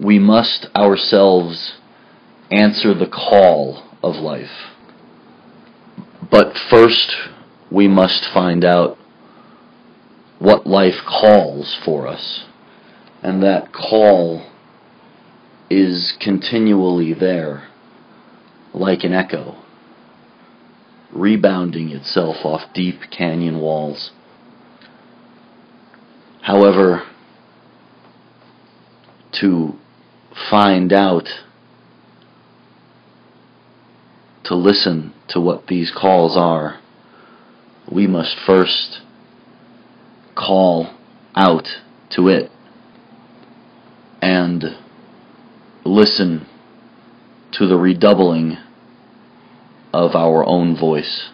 we must ourselves answer the call of life. But first, we must find out what life calls for us. And that call is continually there, like an echo, rebounding itself off deep canyon walls. However, to find out, to listen to what these calls are, we must first call out to it and listen to the redoubling of our own voice.